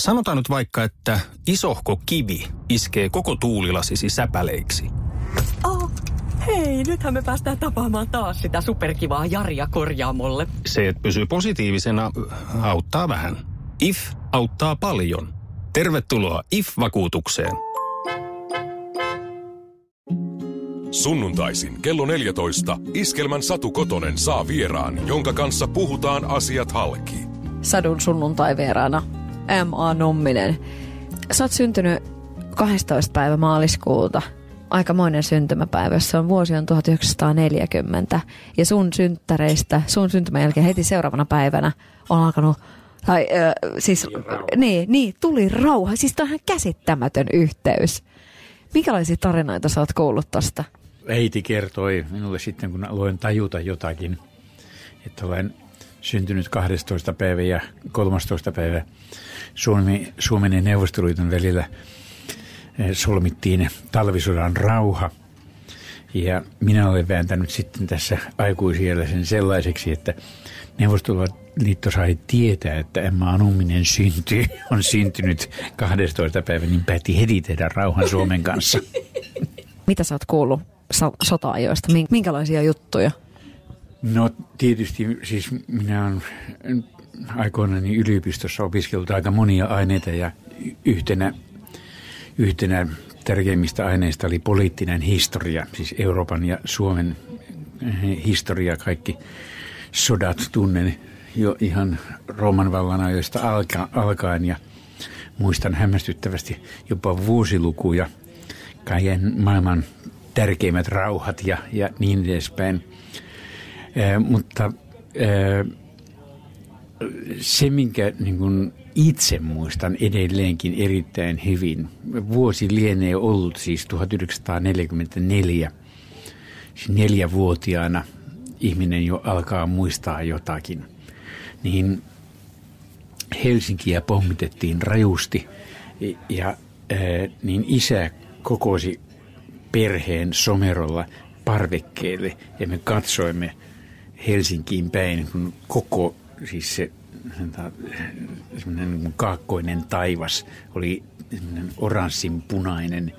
Sanotaan nyt vaikka, että isohko kivi iskee koko tuulilasisi säpäleiksi. Oh, hei, nythän me päästään tapaamaan taas sitä superkivaa Jaria korjaamolle. Se, että pysyy positiivisena, auttaa vähän. IF auttaa paljon. Tervetuloa IF-vakuutukseen. Sunnuntaisin kello 14 Iskelmän Satu Kotonen saa vieraan, jonka kanssa puhutaan asiat halki. Sadun sunnuntai-vieraana M.A. Numminen. Sä oot syntynyt 12. päivä maaliskuuta. Aikamoinen syntymäpäivä, se on vuosi on 1940. Ja sun synttäreistä, sun syntymän jälkeen heti seuraavana päivänä on alkanut tai äh, siis, niin, niin, tuli rauha. Siis tämä on ihan käsittämätön yhteys. Minkälaisia tarinoita sä oot kuullut tosta? Äiti kertoi minulle sitten, kun aloin tajuta jotakin, että olen syntynyt 12. päivä ja 13. päivä Suomi, Suomen ja Neuvostoliiton välillä solmittiin talvisodan rauha. Ja minä olen vääntänyt sitten tässä aikuisiellä sen sellaiseksi, että Neuvostoliitto sai tietää, että Emma Anumminen syntyy, on syntynyt 12. päivä, niin päätti heti tehdä rauhan Suomen kanssa. Mitä sä oot kuullut so- sota-ajoista? Minkälaisia juttuja? No tietysti siis minä olen aikoinaan yliopistossa opiskellut aika monia aineita ja yhtenä, yhtenä tärkeimmistä aineista oli poliittinen historia, siis Euroopan ja Suomen historia, kaikki sodat tunnen jo ihan Rooman vallan ajoista alka, alkaen ja muistan hämmästyttävästi jopa vuosilukuja, kaiken maailman tärkeimmät rauhat ja, ja niin edespäin. Mutta eh, se, minkä niin kuin itse muistan edelleenkin erittäin hyvin, vuosi lienee ollut siis 1944, siis neljävuotiaana ihminen jo alkaa muistaa jotakin, niin Helsinkiä pommitettiin rajusti ja niin isä kokosi perheen somerolla parvekkeelle ja me katsoimme Helsinkiin päin, kun koko siis se semmoinen kaakkoinen taivas oli oranssin punainen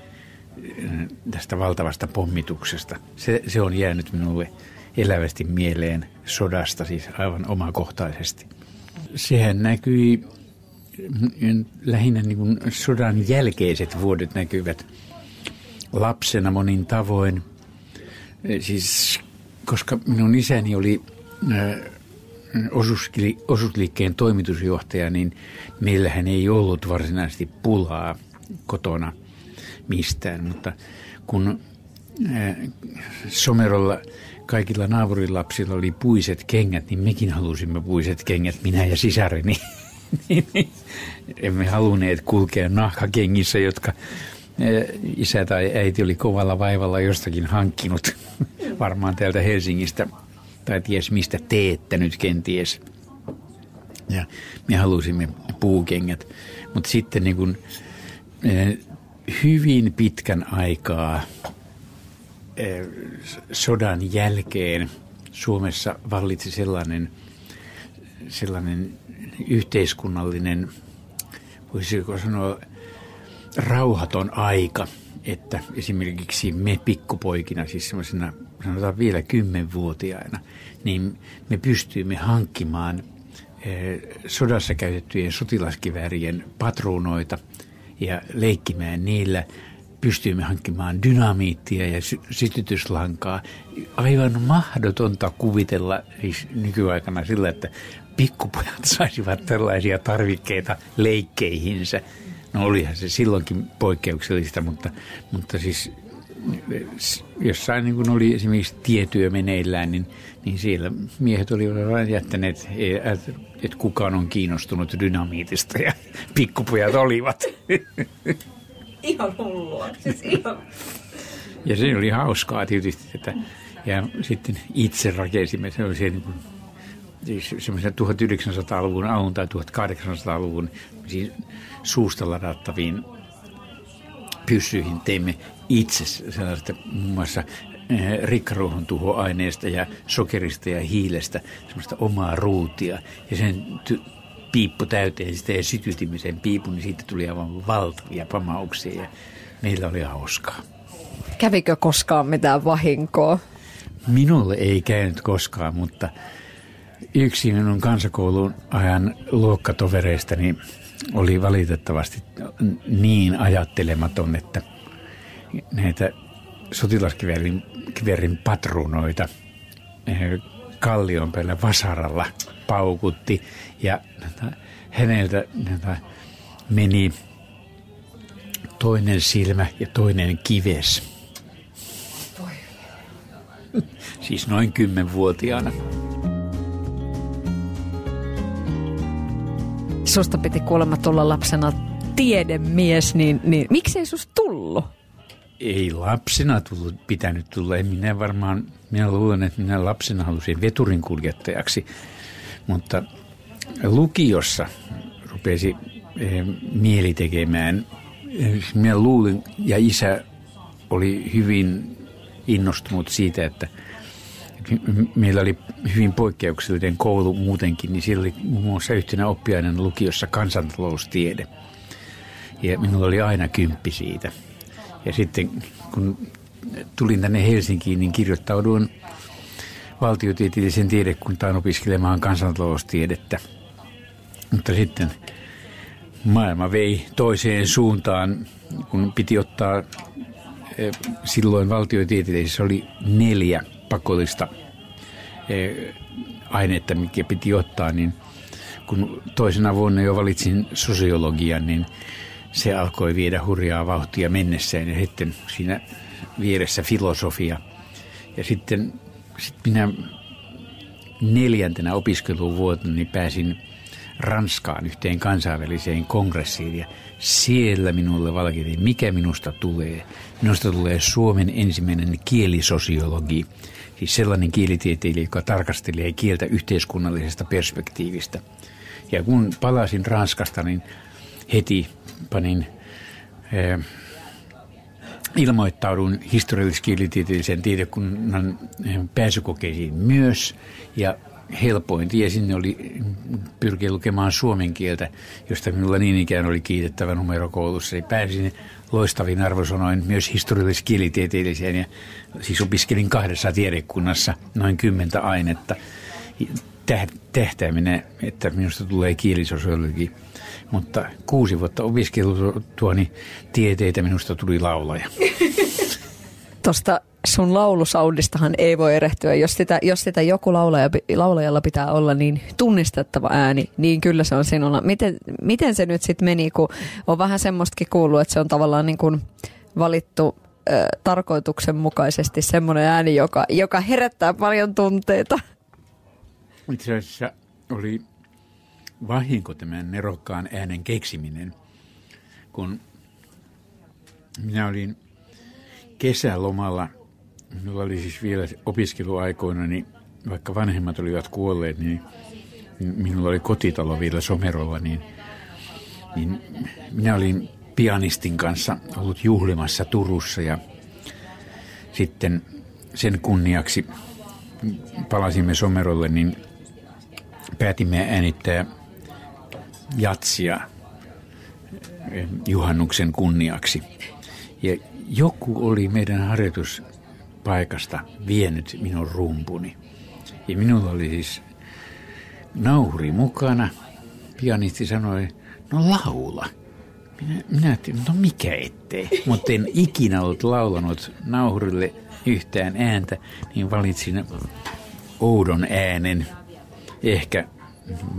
tästä valtavasta pommituksesta. Se, se on jäänyt minulle elävästi mieleen sodasta, siis aivan omakohtaisesti. Sehän näkyi lähinnä niin kuin sodan jälkeiset vuodet näkyvät lapsena monin tavoin. Siis koska minun isäni oli osuusliikkeen toimitusjohtaja, niin meillähän ei ollut varsinaisesti pulaa kotona mistään, mutta kun Somerolla kaikilla naapurilapsilla oli puiset kengät, niin mekin halusimme puiset kengät, minä ja sisareni. Emme halunneet kulkea nahkakengissä, jotka isä tai äiti oli kovalla vaivalla jostakin hankkinut, varmaan täältä Helsingistä, tai ties mistä teettänyt kenties. Ja me halusimme puukengät. Mutta sitten niin kun, hyvin pitkän aikaa sodan jälkeen Suomessa vallitsi sellainen, sellainen yhteiskunnallinen, voisiko sanoa, rauhaton aika, että esimerkiksi me pikkupoikina, siis semmoisena sanotaan vielä kymmenvuotiaina, niin me pystyimme hankkimaan eh, sodassa käytettyjen sotilaskiväärien patruunoita ja leikkimään niillä. Pystyimme hankkimaan dynamiittia ja sytytyslankaa. Aivan mahdotonta kuvitella siis nykyaikana sillä, että pikkupojat saisivat tällaisia tarvikkeita leikkeihinsä. No olihan se silloinkin poikkeuksellista, mutta, mutta siis jossain niin kuin oli esimerkiksi tietyö meneillään, niin, niin siellä miehet olivat vain jättäneet, että kukaan on kiinnostunut dynamiitista ja pikkupojat olivat. Ihan hullua. Siis ihan... Ja se oli hauskaa tietysti, että ja sitten itse rakensimme sellaisia niin kuin, siis semmoisen 1900-luvun alun tai 1800-luvun siis suusta ladattaviin pyssyihin teimme itse sellaista muun muassa eh, rikkaruohon tuhoaineesta ja sokerista ja hiilestä semmoista omaa ruutia. Ja sen ty- piippu täyteen sitä ja sytytimme sen piipun, niin siitä tuli aivan valtavia pamauksia ja meillä oli hauskaa. Kävikö koskaan mitään vahinkoa? Minulle ei käynyt koskaan, mutta yksi minun kansakoulun ajan luokkatovereistani oli valitettavasti niin ajattelematon, että näitä sotilaskiverin patruunoita eh, kallion päällä vasaralla paukutti ja häneltä meni toinen silmä ja toinen kives. siis noin kymmenvuotiaana. Susta piti kuulemma tulla lapsena tiedemies, niin, niin miksei susta tullut? Ei lapsena tullut, pitänyt tulla. En minä varmaan, minä luulen, että minä lapsena halusin veturin kuljettajaksi. Mutta lukiossa rupesi eh, mieli tekemään. Minä luulin, ja isä oli hyvin innostunut siitä, että meillä oli hyvin poikkeuksellinen koulu muutenkin, niin siellä oli muun muassa yhtenä oppiainen lukiossa kansantaloustiede. Ja minulla oli aina kymppi siitä. Ja sitten kun tulin tänne Helsinkiin, niin kirjoittauduin valtiotieteellisen tiedekuntaan opiskelemaan kansantaloustiedettä. Mutta sitten maailma vei toiseen suuntaan, kun piti ottaa eh, silloin valtiotieteellisessä oli neljä pakollista eh, ainetta, mikä piti ottaa, niin kun toisena vuonna jo valitsin sosiologian, niin se alkoi viedä hurjaa vauhtia mennessään ja sitten siinä vieressä filosofia. Ja sitten sit minä neljäntenä opiskeluvuotena niin pääsin Ranskaan yhteen kansainväliseen kongressiin ja siellä minulle valkeni, mikä minusta tulee. Minusta tulee Suomen ensimmäinen kielisosiologi, siis sellainen kielitieteilijä, joka tarkastelee kieltä yhteiskunnallisesta perspektiivistä. Ja kun palasin Ranskasta, niin heti panin eh, ilmoittaudun historiallis-kielitieteellisen tiedekunnan eh, pääsykokeisiin myös ja helpoin tie sinne oli pyrkiä lukemaan suomen kieltä, josta minulla niin ikään oli kiitettävä numero koulussa. Eli pääsin loistavin arvosanoin myös historiallis-kielitieteelliseen ja siis opiskelin kahdessa tiedekunnassa noin kymmentä ainetta tähtäimenä, että minusta tulee kielisosiologi. Mutta kuusi vuotta opiskeltuani tieteitä minusta tuli laulaja. Tuosta sun laulusaudistahan ei voi erehtyä. Jos sitä, jos sitä joku laulaja, laulajalla pitää olla niin tunnistettava ääni, niin kyllä se on sinulla. Miten, miten se nyt sitten meni, kun on vähän semmoistakin kuullut, että se on tavallaan niin kuin valittu tarkoituksenmukaisesti semmoinen ääni, joka, joka herättää paljon tunteita? Itse asiassa oli vahinko tämän nerokkaan äänen keksiminen, kun minä olin kesälomalla, minulla oli siis vielä opiskeluaikoina, niin vaikka vanhemmat olivat kuolleet, niin minulla oli kotitalo vielä Somerolla, niin, niin minä olin pianistin kanssa ollut juhlimassa Turussa ja sitten sen kunniaksi palasimme Somerolle, niin päätimme äänittää jatsia eh, juhannuksen kunniaksi. Ja joku oli meidän harjoituspaikasta vienyt minun rumpuni. Ja minulla oli siis nauhuri mukana. Pianisti sanoi, no laula. Minä, minä ajattelin, no mikä ettei. Mutta en ikinä ollut laulanut nauhurille yhtään ääntä, niin valitsin oudon äänen. Ehkä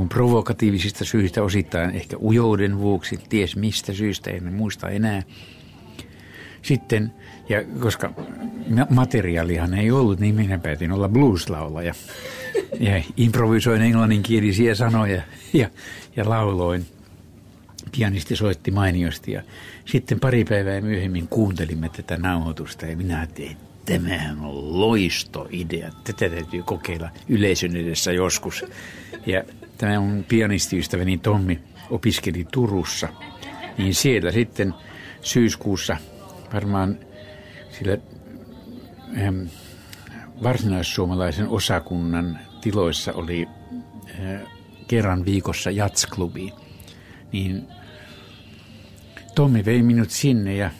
provokatiivisista syistä osittain, ehkä ujouden vuoksi, ties mistä syystä, en muista enää. Sitten, ja koska materiaalihan ei ollut, niin minä päätin olla blueslaulaja. Ja improvisoin englanninkielisiä sanoja ja, ja lauloin. Pianisti soitti mainiosti ja sitten pari päivää myöhemmin kuuntelimme tätä nauhoitusta ja minä ajattelin, tämähän on loistoidea. Tätä täytyy kokeilla yleisön edessä joskus. Ja tämä mun pianistiystäväni Tommi opiskeli Turussa. Niin siellä sitten syyskuussa varmaan sillä ähm, varsinaissuomalaisen osakunnan tiloissa oli äh, kerran viikossa jatsklubiin. Niin Tommi vei minut sinne, ja,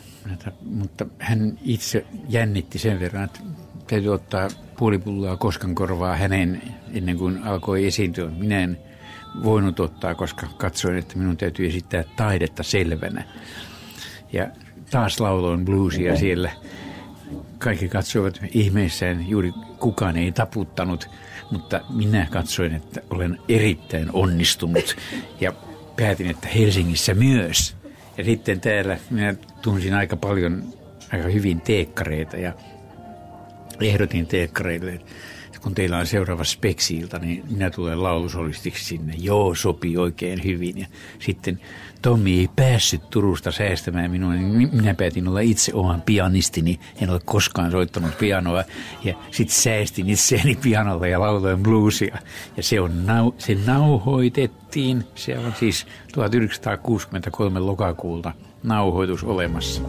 mutta hän itse jännitti sen verran, että täytyy ottaa puolipulloa koskan korvaa hänen ennen kuin alkoi esiintyä. Minä en voinut ottaa, koska katsoin, että minun täytyy esittää taidetta selvänä. Ja taas lauloin bluesia siellä. Kaikki katsoivat ihmeissään, juuri kukaan ei taputtanut, mutta minä katsoin, että olen erittäin onnistunut ja päätin, että Helsingissä myös. Ja sitten täällä minä tunsin aika paljon, aika hyvin teekkareita ja ehdotin teekkareille, että kun teillä on seuraava speksiilta, niin minä tulen laulusolistiksi sinne. Joo, sopii oikein hyvin. Ja sitten Tommi ei päässyt Turusta säästämään minua, niin minä päätin olla itse oman pianistini. En ole koskaan soittanut pianoa. Ja sitten säästin itseäni pianolla ja lauloin bluesia. Ja se, on nau, se nauhoitettiin. Se on siis 1963 lokakuulta nauhoitus olemassa.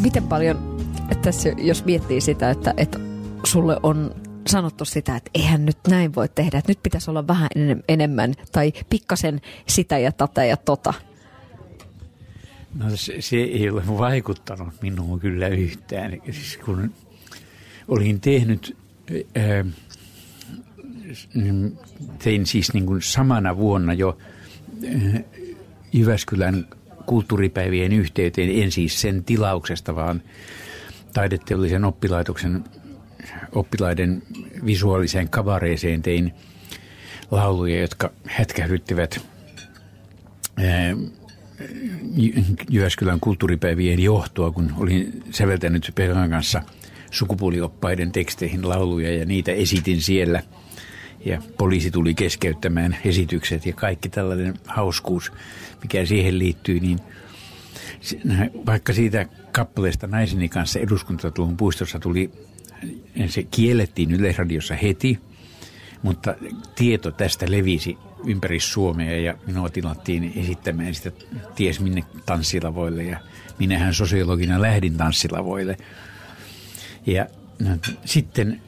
Miten paljon, tässä jos miettii sitä, että, että sulle on sanottu sitä, että eihän nyt näin voi tehdä, että nyt pitäisi olla vähän enemmän tai pikkasen sitä ja tätä ja tota. No se, se ei ole vaikuttanut minuun kyllä yhtään. Siis kun olin tehnyt, ää, tein siis niin kuin samana vuonna jo ää, Jyväskylän kulttuuripäivien yhteyteen, en siis sen tilauksesta, vaan taideteollisen oppilaitoksen oppilaiden visuaaliseen kavareeseen tein lauluja, jotka hätkähdyttivät Jyväskylän kulttuuripäivien johtoa, kun olin säveltänyt Pekan kanssa sukupuolioppaiden teksteihin lauluja ja niitä esitin siellä. Ja poliisi tuli keskeyttämään esitykset ja kaikki tällainen hauskuus, mikä siihen liittyy, niin vaikka siitä kappaleesta naiseni kanssa eduskuntatulun puistossa tuli se kiellettiin Yleisradiossa heti, mutta tieto tästä levisi ympäri Suomea ja minua tilattiin esittämään sitä ties minne tanssilavoille ja minähän sosiologina lähdin tanssilavoille. Ja no, sitten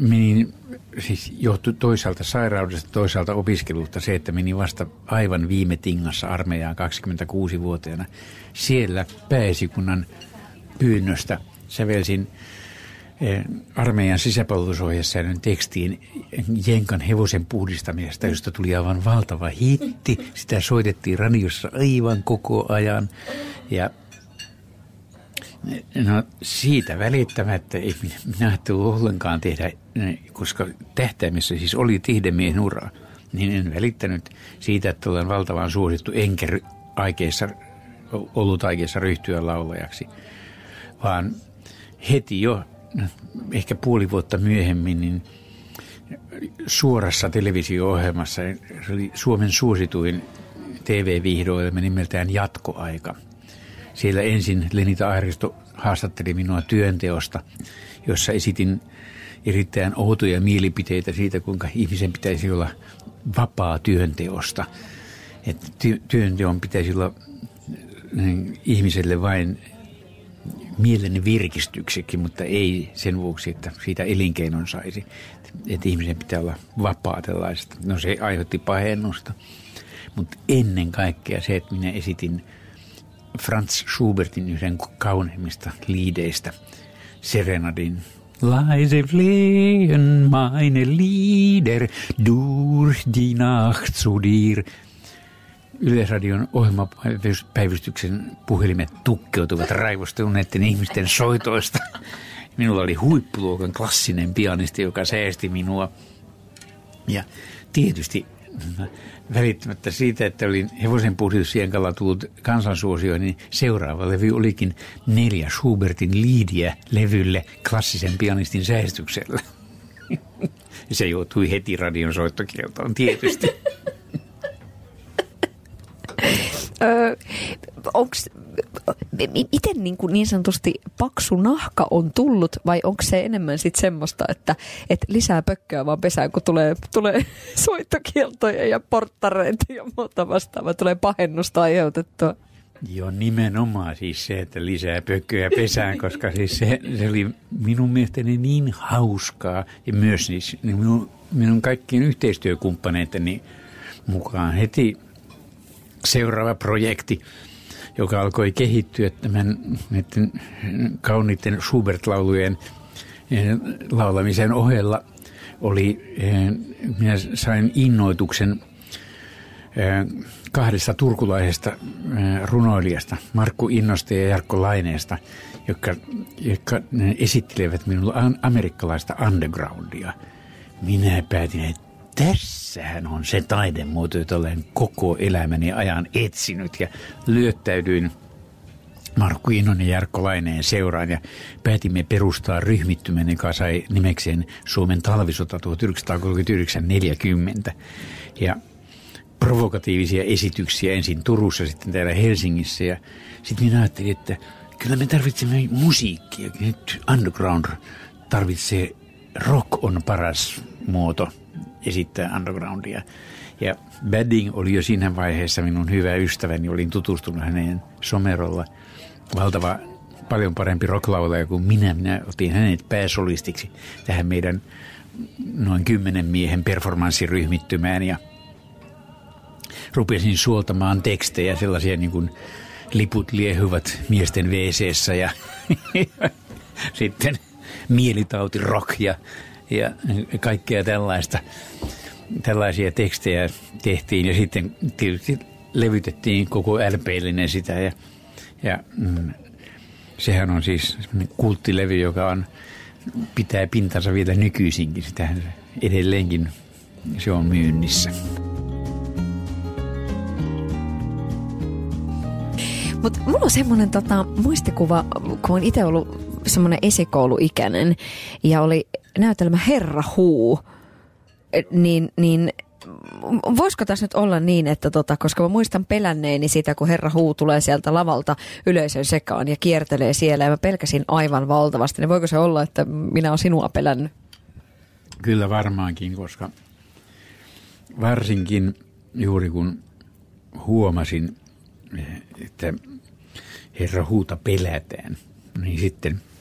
menin, siis johtui toisaalta sairaudesta, toisaalta opiskelusta se, että menin vasta aivan viime tingassa armeijaan 26-vuotiaana. Siellä pääesikunnan pyynnöstä sävelsin Eh, armeijan sisäpalvelusohjassa tekstiin Jenkan hevosen puhdistamisesta, josta tuli aivan valtava hitti. Sitä soitettiin radiossa aivan koko ajan. Ja no, siitä välittämättä ei minä ajattelin ollenkaan tehdä, koska tähtäimessä siis oli tihdemiehen ura, niin en välittänyt siitä, että olen valtavan suosittu enkä aikeissa, ollut aikeissa ryhtyä laulajaksi, vaan heti jo ehkä puoli vuotta myöhemmin, niin suorassa televisio-ohjelmassa, se oli Suomen suosituin TV-vihdoilma nimeltään Jatkoaika. Siellä ensin Lenita Airisto haastatteli minua työnteosta, jossa esitin erittäin outoja mielipiteitä siitä, kuinka ihmisen pitäisi olla vapaa työnteosta. Että työnteon pitäisi olla niin, ihmiselle vain mieleni virkistyksekin, mutta ei sen vuoksi, että siitä elinkeinon saisi. Että ihmisen pitää olla vapaa tällaista. No se aiheutti pahennusta. Mutta ennen kaikkea se, että minä esitin Franz Schubertin yhden kauneimmista liideistä, Serenadin Leise flehen meine Lieder durch die Nacht zu dir. Yleisradion ohjelmapäivystyksen puhelimet tukkeutuvat raivostuneiden ihmisten soitoista. Minulla oli huippuluokan klassinen pianisti, joka säästi minua. Ja tietysti välittämättä siitä, että olin hevosen puhdistusjenkalla tullut kansansuosio, niin seuraava levy olikin neljä Schubertin liidiä levylle klassisen pianistin säästyksellä. Se joutui heti radion soittokieltoon tietysti. miten niin, kuin niin sanotusti paksu nahka on tullut vai onko se enemmän sitten semmoista, että, että lisää pökköä vaan pesään, kun tulee, tulee soittokieltoja ja porttareita ja muuta vastaavaa, tulee pahennusta aiheutettua? Joo, nimenomaan siis se, että lisää pökköjä pesään, koska siis se, se oli minun mielestäni niin hauskaa ja myös siis minun, minun kaikkien yhteistyökumppaneitteni mukaan heti seuraava projekti, joka alkoi kehittyä tämän näiden kauniiden Schubert-laulujen eh, laulamisen ohella, oli, eh, minä sain innoituksen eh, kahdesta turkulaisesta runoilijasta, Markku Innosta ja Jarkko Laineesta, jotka, jotka esittelevät minulle amerikkalaista undergroundia. Minä päätin, että tässähän on se taidemuoto, jota olen koko elämäni ajan etsinyt ja lyöttäydyin Markku Innon ja Jarkko Laineen seuraan ja päätimme perustaa ryhmittymän, joka sai nimekseen Suomen talvisota 1939-40. Ja provokatiivisia esityksiä ensin Turussa, sitten täällä Helsingissä ja sitten minä ajattelin, että kyllä me tarvitsemme musiikkia. Nyt underground tarvitsee, rock on paras muoto esittää undergroundia. Ja Badding oli jo siinä vaiheessa minun hyvä ystäväni, olin tutustunut häneen somerolla. Valtava, paljon parempi rocklaulaja kuin minä. Minä otin hänet pääsolistiksi tähän meidän noin kymmenen miehen performanssiryhmittymään ja rupesin suoltamaan tekstejä, sellaisia niin kuin liput liehuvat miesten wc ja sitten mielitauti rock ja ja kaikkea tällaista. Tällaisia tekstejä tehtiin ja sitten tietysti levytettiin koko LP-linen sitä ja, ja mm, sehän on siis kulttilevy, joka on, pitää pintansa vielä nykyisinkin. Sitä edelleenkin se on myynnissä. Mutta mulla on semmoinen tota, muistikuva, kun on itse ollut semmoinen esikouluikäinen ja oli näytelmä Herra Huu, niin, niin voisiko tässä nyt olla niin, että tota, koska mä muistan pelänneeni sitä, kun Herra Huu tulee sieltä lavalta yleisön sekaan ja kiertelee siellä ja mä pelkäsin aivan valtavasti, niin voiko se olla, että minä olen sinua pelännyt? Kyllä varmaankin, koska varsinkin juuri kun huomasin, että Herra Huuta pelätään, niin sitten –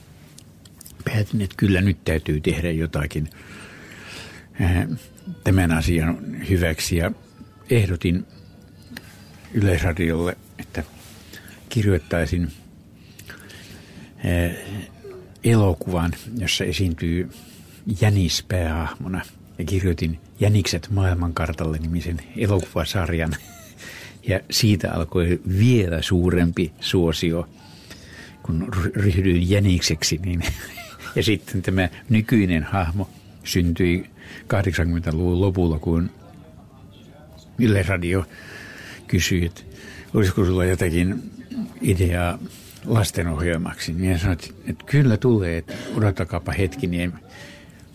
päätin, että kyllä nyt täytyy tehdä jotakin eh, tämän asian hyväksi ja ehdotin Yleisradiolle, että kirjoittaisin eh, elokuvan, jossa esiintyy Jänis päähahmona. Ja kirjoitin Jänikset maailmankartalle nimisen elokuvasarjan. Ja siitä alkoi vielä suurempi suosio, kun ryhdyin jänikseksi, niin ja sitten tämä nykyinen hahmo syntyi 80-luvun lopulla, kun Radio kysyi, että olisiko sulla jotakin ideaa lastenohjelmaksi. Niin sanoin, että kyllä tulee, että odotakaapa hetki, niin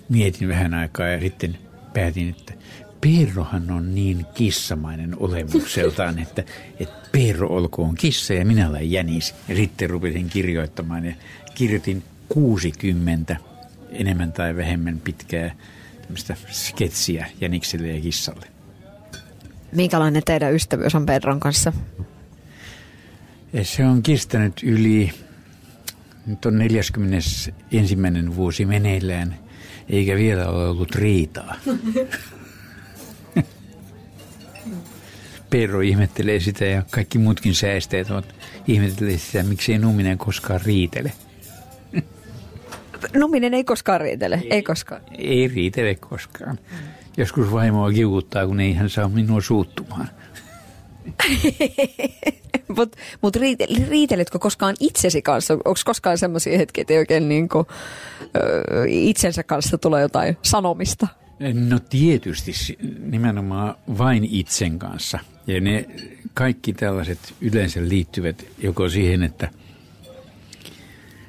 mietin vähän aikaa ja sitten päätin, että Perrohan on niin kissamainen olemukseltaan, että, että Perro olkoon kissa ja minä olen jänis. Ja sitten rupesin kirjoittamaan ja kirjoitin 60 enemmän tai vähemmän pitkää sketsiä jänikselle ja kissalle. Minkälainen teidän ystävyys on Pedron kanssa? Se on kestänyt yli, nyt on 41. vuosi meneillään, eikä vielä ole ollut riitaa. Perro ihmettelee sitä ja kaikki muutkin säästeet ovat ihmettelee sitä, ei Numinen koskaan riitele. Numinen ei koskaan riitele, ei, ei koskaan. Ei riitele koskaan. Mm. Joskus vaimoa kiukuttaa, kun ei hän saa minua suuttumaan. Mutta mut riiteletkö koskaan itsesi kanssa? Onko koskaan semmoisia hetkiä, että oikein niin kuin, ö, itsensä kanssa tulee jotain sanomista? No tietysti nimenomaan vain itsen kanssa. Ja ne kaikki tällaiset yleensä liittyvät joko siihen, että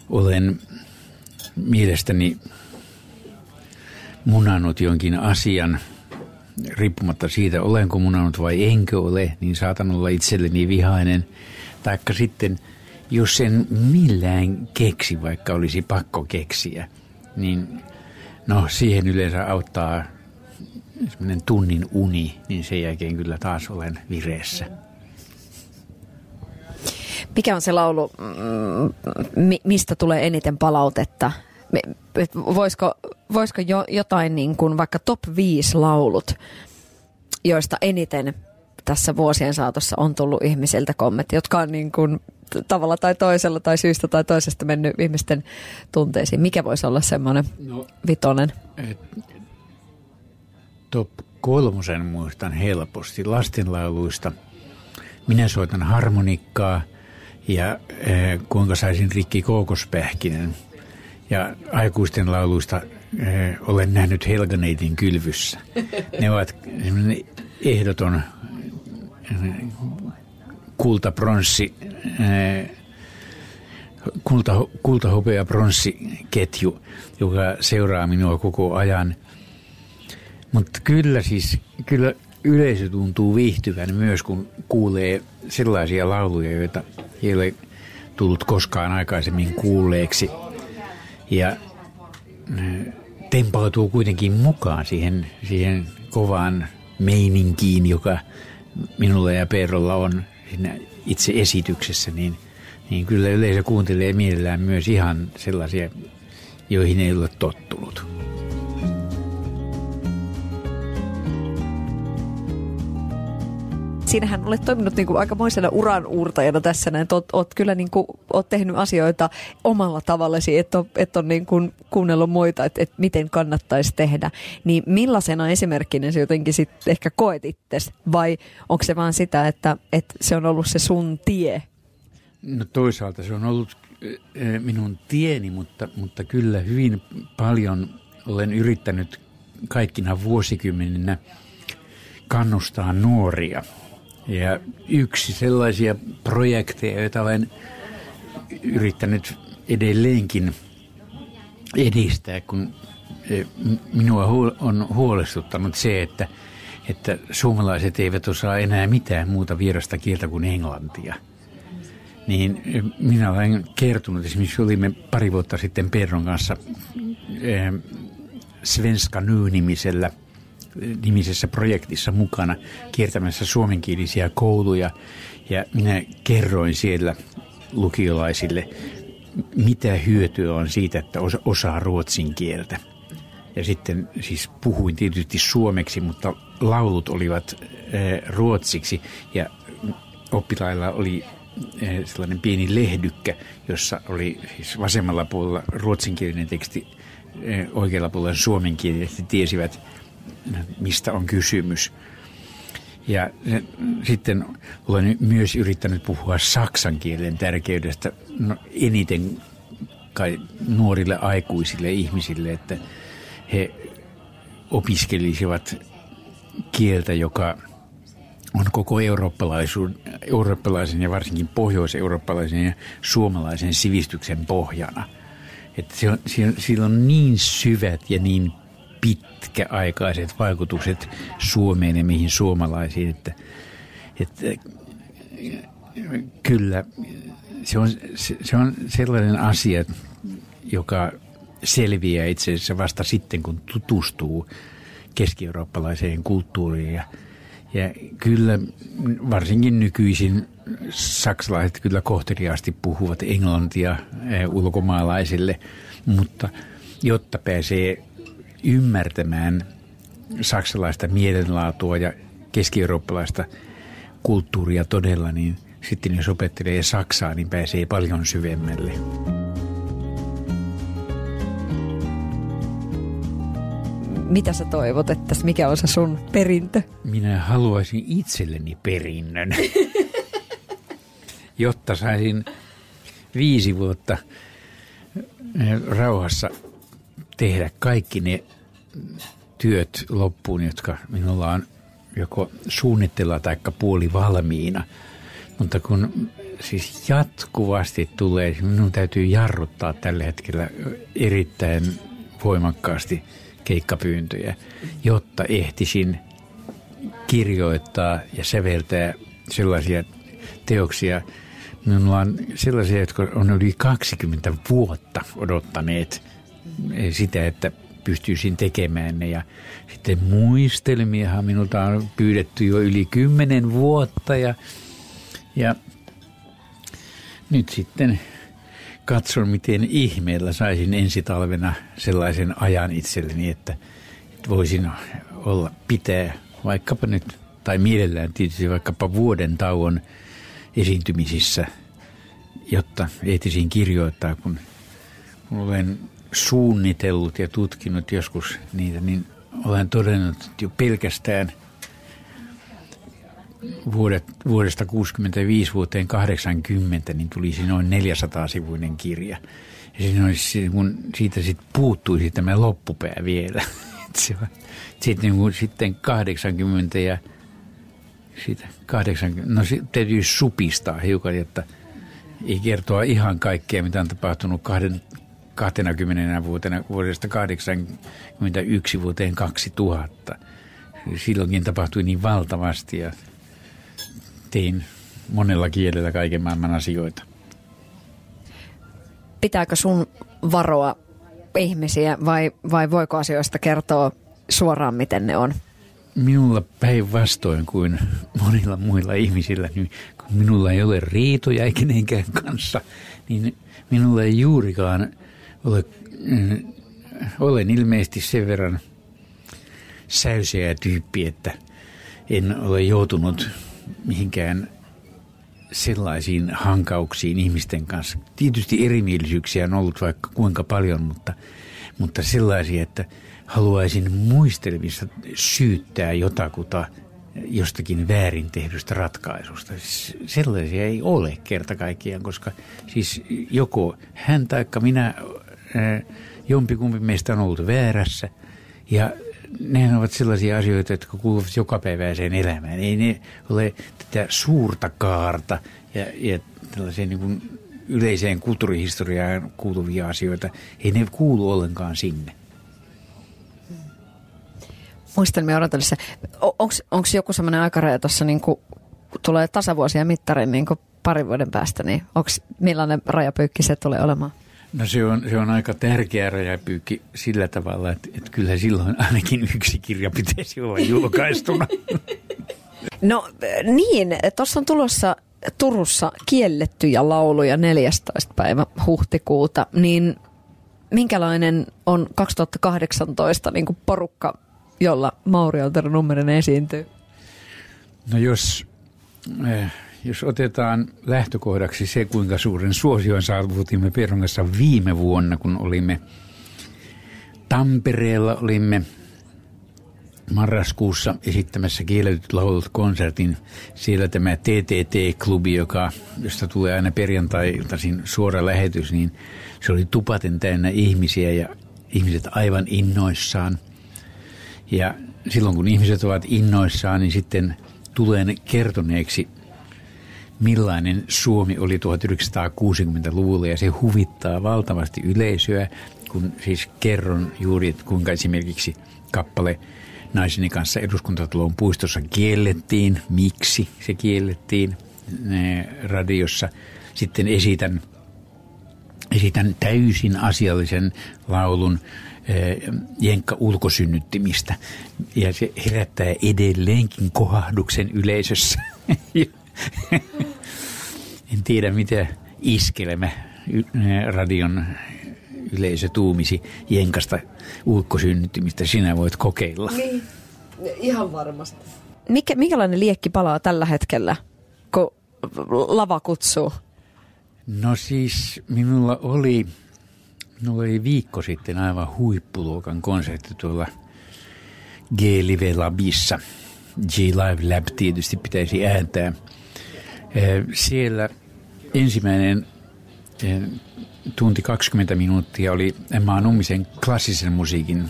olen mielestäni munannut jonkin asian, riippumatta siitä, olenko munannut vai enkö ole, niin saatan olla itselleni vihainen. Taikka sitten, jos sen millään keksi, vaikka olisi pakko keksiä, niin no siihen yleensä auttaa semmoinen tunnin uni, niin sen jälkeen kyllä taas olen vireessä. Mikä on se laulu, mm, mistä tulee eniten palautetta? Voisiko, voisiko jo, jotain niin kuin vaikka top 5 laulut, joista eniten tässä vuosien saatossa on tullut ihmisiltä kommentti, jotka on niin kuin tavalla tai toisella tai syystä tai toisesta mennyt ihmisten tunteisiin. Mikä voisi olla semmoinen no, vitonen? Et, top kolmosen muistan helposti lastenlauluista. Minä soitan harmonikkaa ja äh, kuinka saisin rikki kookospähkinen. Ja aikuisten lauluista äh, olen nähnyt Helganeitin kylvyssä. Ne ovat ehdoton kulta-pronssi, kulta, kultahopea pronssiketju, joka seuraa minua koko ajan. Mutta kyllä siis, kyllä yleisö tuntuu viihtyvän myös, kun kuulee sellaisia lauluja, joita ei ole tullut koskaan aikaisemmin kuulleeksi. Ja tempautuu kuitenkin mukaan siihen, siihen kovaan meininkiin, joka minulla ja Peerolla on siinä itse esityksessä, niin, niin kyllä yleisö kuuntelee mielellään myös ihan sellaisia, joihin ei ole tottunut. Siinähän olet toiminut niin kuin aikamoisena uran uurtajana tässä näin. Oot, oot kyllä niin kuin, oot tehnyt asioita omalla tavallasi, että on, et on niin kuin kuunnellut muita, että, että miten kannattaisi tehdä. Niin millaisena esimerkkinä se jotenkin sit ehkä koet itses? Vai onko se vaan sitä, että, että se on ollut se sun tie? No toisaalta se on ollut eh, minun tieni, mutta, mutta kyllä hyvin paljon olen yrittänyt kaikkina vuosikymmeninä kannustaa nuoria – ja yksi sellaisia projekteja, joita olen yrittänyt edelleenkin edistää, kun e, minua on huolestuttanut se, että, että suomalaiset eivät osaa enää mitään muuta vierasta kieltä kuin englantia. Niin e, minä olen kertonut, esimerkiksi olimme pari vuotta sitten Perron kanssa eh, Svenska Nu-nimisellä – nimisessä projektissa mukana kiertämässä suomenkielisiä kouluja. Ja minä kerroin siellä lukiolaisille, mitä hyötyä on siitä, että osaa ruotsin kieltä. Ja sitten siis puhuin tietysti suomeksi, mutta laulut olivat eh, ruotsiksi. Ja oppilailla oli eh, sellainen pieni lehdykkä, jossa oli siis vasemmalla puolella ruotsinkielinen teksti, eh, oikealla puolella suomenkielinen. Tiesivät mistä on kysymys. Ja sitten olen myös yrittänyt puhua saksan kielen tärkeydestä no, eniten kai nuorille aikuisille ihmisille, että he opiskelisivat kieltä, joka on koko eurooppalaisen ja varsinkin pohjois-eurooppalaisen ja suomalaisen sivistyksen pohjana. Että se on, sillä on niin syvät ja niin pitkäaikaiset vaikutukset Suomeen ja mihin suomalaisiin, että, että kyllä se on, se on sellainen asia, joka selviää itse asiassa vasta sitten, kun tutustuu keski-eurooppalaiseen kulttuuriin. Ja, ja kyllä varsinkin nykyisin saksalaiset kyllä kohteliaasti puhuvat englantia eh, ulkomaalaisille, mutta jotta pääsee ymmärtämään saksalaista mielenlaatua ja keski-eurooppalaista kulttuuria todella, niin sitten jos opettelee Saksaa, niin pääsee paljon syvemmälle. Mitä sä toivot, että mikä on se sun perintö? Minä haluaisin itselleni perinnön, jotta saisin viisi vuotta rauhassa tehdä kaikki ne työt loppuun, jotka minulla on joko suunnitella tai puoli valmiina. Mutta kun siis jatkuvasti tulee, minun täytyy jarruttaa tällä hetkellä erittäin voimakkaasti keikkapyyntöjä, jotta ehtisin kirjoittaa ja säveltää sellaisia teoksia. Minulla on sellaisia, jotka on yli 20 vuotta odottaneet sitä, että pystyisin tekemään ne. Ja sitten muistelmiahan minulta on pyydetty jo yli kymmenen vuotta ja, ja nyt sitten katson, miten ihmeellä saisin ensi talvena sellaisen ajan itselleni, että voisin olla pitää vaikkapa nyt, tai mielellään tietysti vaikkapa vuoden tauon esiintymisissä, jotta ehtisin kirjoittaa, kun, kun olen suunnitellut ja tutkinut joskus niitä, niin olen todennut, että jo pelkästään vuodet, vuodesta 65 vuoteen 80, niin tulisi noin 400-sivuinen kirja. Ja siinä olisi, kun siitä sitten puuttuisi tämä loppupää vielä. sitten, niin kuin, sitten 80 ja siitä 80, no täytyy supistaa hiukan, että ei kertoa ihan kaikkea, mitä on tapahtunut kahden, 20 vuotena vuodesta 81 vuoteen 2000. Silloinkin tapahtui niin valtavasti ja tein monella kielellä kaiken maailman asioita. Pitääkö sun varoa ihmisiä vai, vai voiko asioista kertoa suoraan, miten ne on? Minulla päinvastoin kuin monilla muilla ihmisillä, niin kun minulla ei ole riitoja eikä kenenkään kanssa, niin minulla ei juurikaan ole, äh, olen ilmeisesti sen verran säyseä tyyppi, että en ole joutunut mihinkään sellaisiin hankauksiin ihmisten kanssa. Tietysti erimielisyyksiä on ollut vaikka kuinka paljon, mutta, mutta sellaisia, että haluaisin muistelmissa syyttää jotakuta jostakin väärin tehdystä ratkaisusta. Sellaisia ei ole kerta kaikkiaan, koska siis joko hän tai minä, jompikumpi meistä on ollut väärässä ja nehän ovat sellaisia asioita, jotka kuuluvat jokapäiväiseen elämään. Ei ne ole tätä suurta kaarta ja, ja tällaiseen niin kuin yleiseen kulttuurihistoriaan kuuluvia asioita. Ei ne kuulu ollenkaan sinne. Muistelmia odotellessa. Onko joku sellainen aikaraja tuossa, niin kun tulee tasavuosia mittarin niin parin vuoden päästä, niin onko millainen rajapyykki se tulee olemaan? No se on, se on aika tärkeä rajapyykki sillä tavalla, että, että kyllä silloin ainakin yksi kirja pitäisi olla julkaistuna. No niin, tuossa on tulossa Turussa kiellettyjä lauluja 14. päivä huhtikuuta, niin minkälainen on 2018 niin kuin porukka, jolla Mauri Altero Nummeren esiintyy? No jos eh, jos otetaan lähtökohdaksi se, kuinka suuren suosion saavutimme Pieron kanssa viime vuonna, kun olimme Tampereella, olimme marraskuussa esittämässä kielletyt laulut konsertin. Siellä tämä TTT-klubi, joka, josta tulee aina perjantai-iltaisin suora lähetys, niin se oli tupaten täynnä ihmisiä ja ihmiset aivan innoissaan. Ja silloin kun ihmiset ovat innoissaan, niin sitten tulen kertoneeksi millainen Suomi oli 1960-luvulla ja se huvittaa valtavasti yleisöä, kun siis kerron juuri, että kuinka esimerkiksi kappale naiseni kanssa eduskuntatalon puistossa kiellettiin, miksi se kiellettiin radiossa. Sitten esitän, esitän täysin asiallisen laulun Jenkka ulkosynnyttimistä ja se herättää edelleenkin kohahduksen yleisössä. en tiedä, mitä iskelmä radion yleisö tuumisi Jenkasta ulkosynnyttymistä. Sinä voit kokeilla. Niin, ihan varmasti. Mikä, minkälainen liekki palaa tällä hetkellä, kun lava kutsuu? No siis minulla oli, minulla oli viikko sitten aivan huippuluokan konsertti tuolla G-Live Labissa. G-Live Lab tietysti pitäisi ääntää – siellä ensimmäinen eh, tunti 20 minuuttia oli Emma Nummisen klassisen musiikin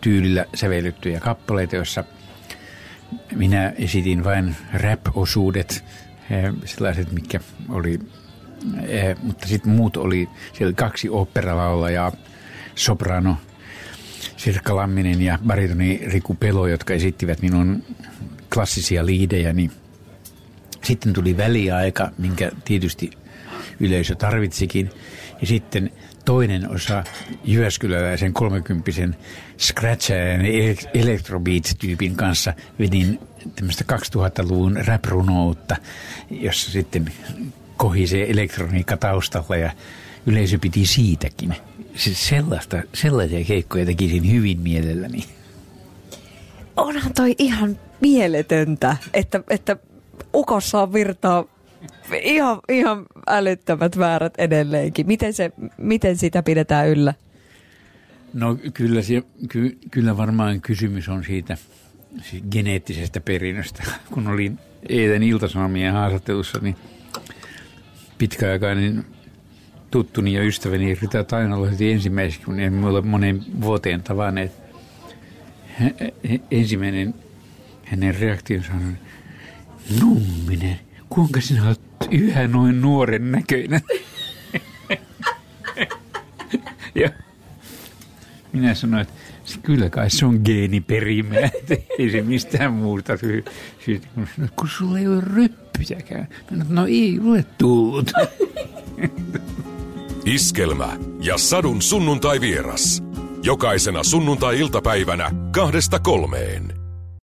tyylillä sävellyttyjä kappaleita, joissa minä esitin vain rap-osuudet, eh, sellaiset, mikä oli, mutta sitten muut oli, siellä oli kaksi oopperalaulajaa, soprano Sirkka Lamminen ja baritoni Riku Pelo, jotka esittivät minun klassisia liidejäni. Niin sitten tuli väliaika, minkä tietysti yleisö tarvitsikin. Ja sitten toinen osa Jyväskyläläisen 30 scratchajan electrobeat-tyypin kanssa vedin tämmöistä 2000-luvun rap jossa sitten kohisee elektroniikka taustalla ja yleisö piti siitäkin. Sellaista, sellaisia keikkoja tekisin hyvin mielelläni. Onhan toi ihan mieletöntä, että, että ukossa virtaa ihan, ihan älyttömät väärät edelleenkin. Miten, se, miten sitä pidetään yllä? No kyllä, se, ky, kyllä varmaan kysymys on siitä, siitä geneettisestä perinnöstä. Kun olin eilen iltasanomien haastattelussa, niin pitkäaikainen tuttuni ja ystäväni Rita Tainalo heti ensimmäiseksi, kun emme ole monen vuoteen tavanneet. Ensimmäinen hänen reaktionsa on, Numminen, kuinka sinä olet yhä noin nuoren näköinen? ja minä sanoin, että kyllä kai se on geeniperimä, ei se mistään muuta syystä. Kun sulla ei ole ryppyjäkään. No ei ole tullut. Iskelmä ja Sadun sunnuntai vieras. Jokaisena sunnuntai-iltapäivänä kahdesta kolmeen.